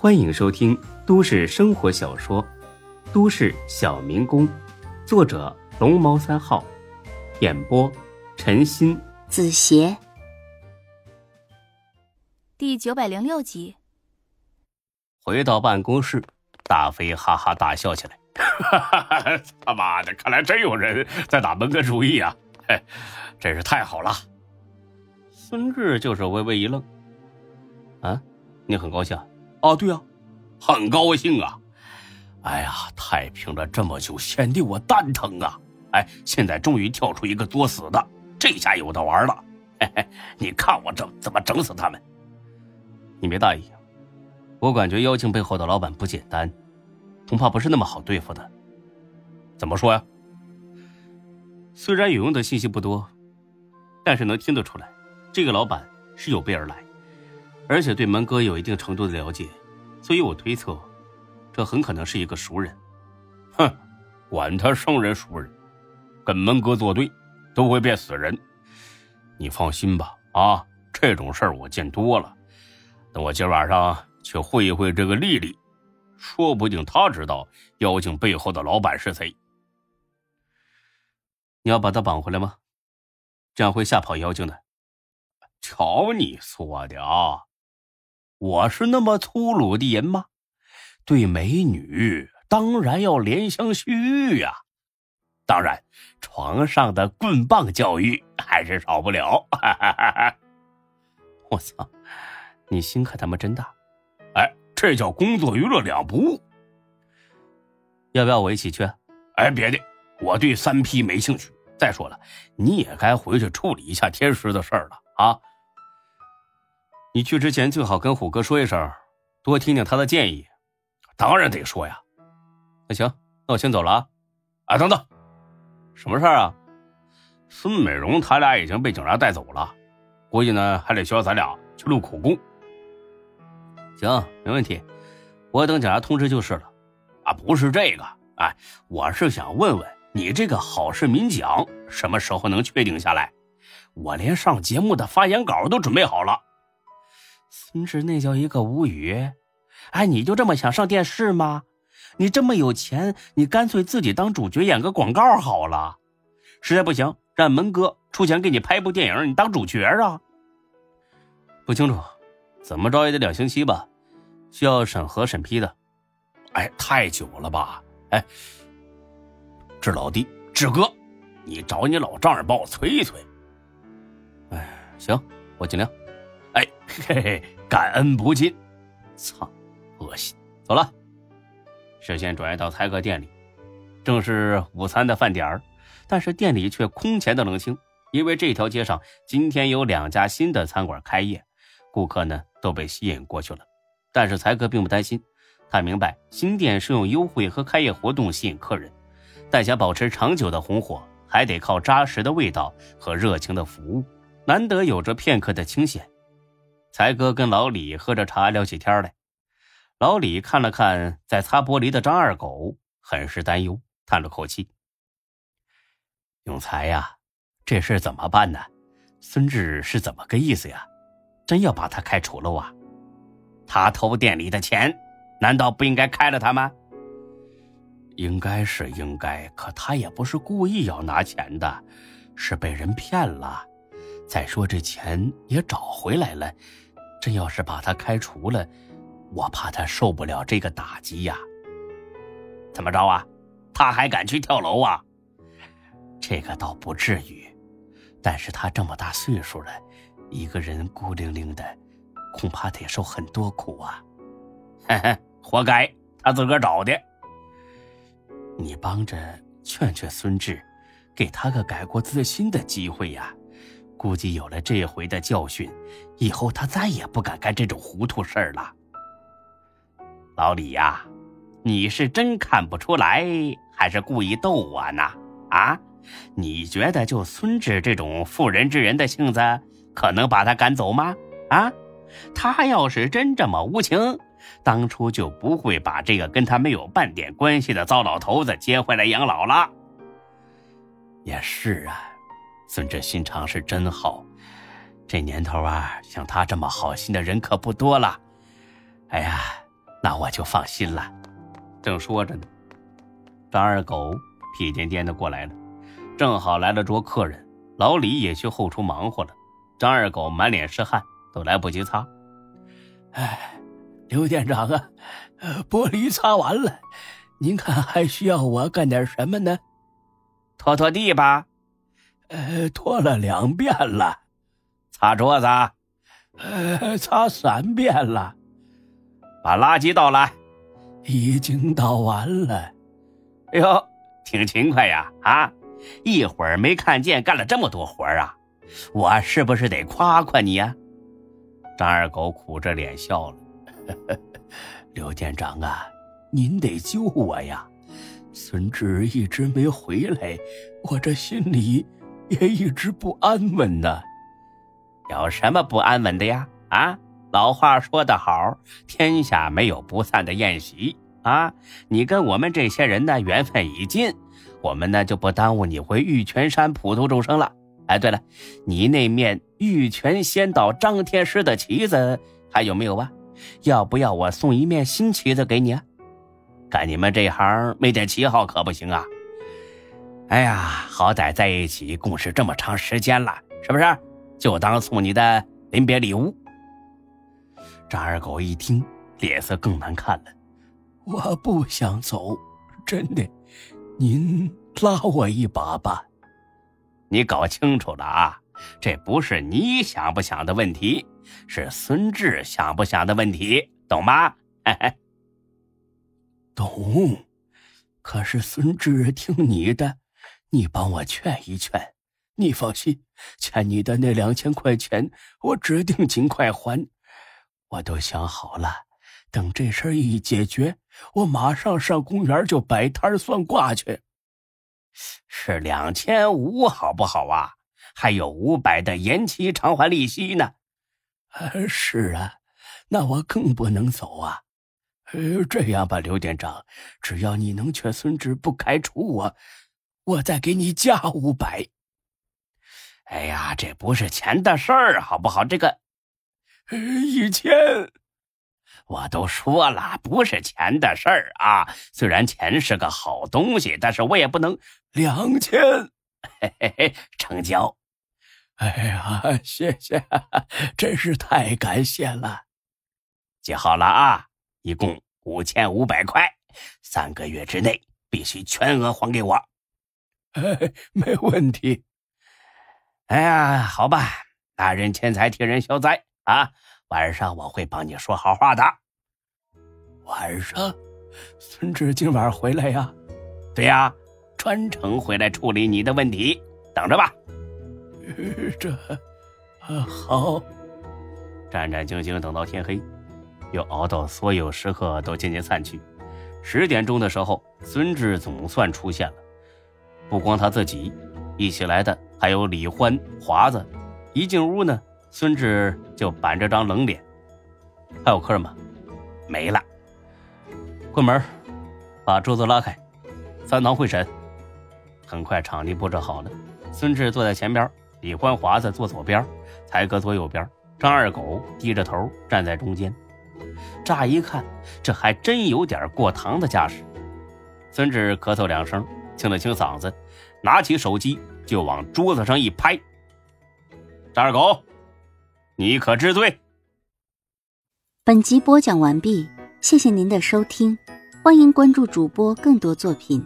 欢迎收听都市生活小说《都市小民工》，作者龙猫三号，演播陈鑫、子邪，第九百零六集。回到办公室，大飞哈哈大笑起来：“ 他妈的，看来真有人在打门哥主意啊！嘿，真是太好了。”孙志就是微微一愣：“啊，你很高兴？”啊，对啊，很高兴啊！哎呀，太平了这么久，显得我蛋疼啊！哎，现在终于跳出一个作死的，这下有的玩了！嘿嘿，你看我整怎么整死他们？你别大意，我感觉妖精背后的老板不简单，恐怕不是那么好对付的。怎么说呀？虽然有用的信息不多，但是能听得出来，这个老板是有备而来。而且对门哥有一定程度的了解，所以我推测，这很可能是一个熟人。哼，管他生人熟人，跟门哥作对，都会变死人。你放心吧，啊，这种事儿我见多了。等我今晚上去会一会这个丽丽，说不定她知道妖精背后的老板是谁。你要把他绑回来吗？这样会吓跑妖精的。瞧你说的啊！我是那么粗鲁的人吗？对美女当然要怜香惜玉呀。当然，床上的棍棒教育还是少不了。我操，你心可他妈真大！哎，这叫工作娱乐两不误。要不要我一起去？哎，别的，我对三 P 没兴趣。再说了，你也该回去处理一下天师的事儿了啊。你去之前最好跟虎哥说一声，多听听他的建议。当然得说呀。那行，那我先走了啊。啊，等等，什么事儿啊？孙美容他俩已经被警察带走了，估计呢还得需要咱俩去录口供。行，没问题，我等警察通知就是了。啊，不是这个，哎，我是想问问你，这个好市民奖什么时候能确定下来？我连上节目的发言稿都准备好了。孙志那叫一个无语，哎，你就这么想上电视吗？你这么有钱，你干脆自己当主角演个广告好了。实在不行，让门哥出钱给你拍部电影，你当主角啊。不清楚，怎么着也得两星期吧，需要审核审批的。哎，太久了吧？哎，志老弟，志哥，你找你老丈人帮我催一催。哎，行，我尽量。嘿嘿，感恩不尽。操，恶心！走了。视线转移到才哥店里，正是午餐的饭点儿，但是店里却空前的冷清，因为这条街上今天有两家新的餐馆开业，顾客呢都被吸引过去了。但是才哥并不担心，他明白新店是用优惠和开业活动吸引客人，但想保持长久的红火，还得靠扎实的味道和热情的服务。难得有着片刻的清闲。才哥跟老李喝着茶聊起天来，老李看了看在擦玻璃的张二狗，很是担忧，叹了口气：“永才呀，这事怎么办呢？孙志是怎么个意思呀？真要把他开除了啊？他偷店里的钱，难道不应该开了他吗？应该是应该，可他也不是故意要拿钱的，是被人骗了。再说这钱也找回来了。”真要是把他开除了，我怕他受不了这个打击呀。怎么着啊？他还敢去跳楼啊？这个倒不至于，但是他这么大岁数了，一个人孤零零的，恐怕得受很多苦啊。嘿嘿，活该，他自个儿找的。你帮着劝劝孙志，给他个改过自新的机会呀。估计有了这回的教训，以后他再也不敢干这种糊涂事儿了。老李呀，你是真看不出来，还是故意逗我呢？啊，你觉得就孙志这种妇人之仁的性子，可能把他赶走吗？啊，他要是真这么无情，当初就不会把这个跟他没有半点关系的糟老头子接回来养老了。也是啊。孙志心肠是真好，这年头啊，像他这么好心的人可不多了。哎呀，那我就放心了。正说着呢，张二狗屁颠颠的过来了，正好来了桌客人，老李也去后厨忙活了。张二狗满脸是汗，都来不及擦。哎，刘店长啊，玻璃擦完了，您看还需要我干点什么呢？拖拖地吧。呃，拖了两遍了。擦桌子。呃，擦三遍了。把垃圾倒来。已经倒完了。哎呦，挺勤快呀！啊，一会儿没看见干了这么多活啊，我是不是得夸夸你呀？张二狗苦着脸笑了。刘店长啊，您得救我呀！孙志一直没回来，我这心里也一直不安稳呢。有什么不安稳的呀？啊？老话说得好，天下没有不散的宴席啊！你跟我们这些人呢缘分已尽，我们呢就不耽误你回玉泉山普度众生了。哎，对了，你那面玉泉仙岛张天师的旗子还有没有啊？要不要我送一面新旗子给你啊？干你们这行没点旗号可不行啊！哎呀，好歹在一起共事这么长时间了，是不是？就当送你的临别礼物。张二狗一听，脸色更难看了。我不想走，真的，您拉我一把吧。你搞清楚了啊，这不是你想不想的问题，是孙志想不想的问题，懂吗？懂。可是孙志听你的，你帮我劝一劝。你放心，欠你的那两千块钱，我指定尽快还。我都想好了，等这事儿一解决，我马上上公园就摆摊算卦去。是两千五，好不好啊？还有五百的延期偿还利息呢。呃，是啊，那我更不能走啊。呃，这样吧，刘店长，只要你能劝孙志不开除我，我再给你加五百。哎呀，这不是钱的事儿，好不好？这个。一千，我都说了，不是钱的事儿啊。虽然钱是个好东西，但是我也不能两千，嘿嘿嘿，成交。哎呀，谢谢，真是太感谢了。记好了啊，一共五千五百块，三个月之内必须全额还给我。哎，没问题。哎呀，好吧，大人钱财替人消灾。啊，晚上我会帮你说好话的。晚上，孙志今晚回来呀？对呀，专程回来处理你的问题，等着吧。这，啊好。战战兢兢等到天黑，又熬到所有食客都渐渐散去。十点钟的时候，孙志总算出现了。不光他自己，一起来的还有李欢、华子。一进屋呢。孙志就板着张冷脸，还有客人吗？没了。关门，把桌子拉开，三堂会审。很快，场地布置好了。孙志坐在前边，李欢华子坐左边，才哥坐右边，张二狗低着头站在中间。乍一看，这还真有点过堂的架势。孙志咳嗽两声，清了清嗓子，拿起手机就往桌子上一拍：“张二狗。”你可知罪？本集播讲完毕，谢谢您的收听，欢迎关注主播更多作品。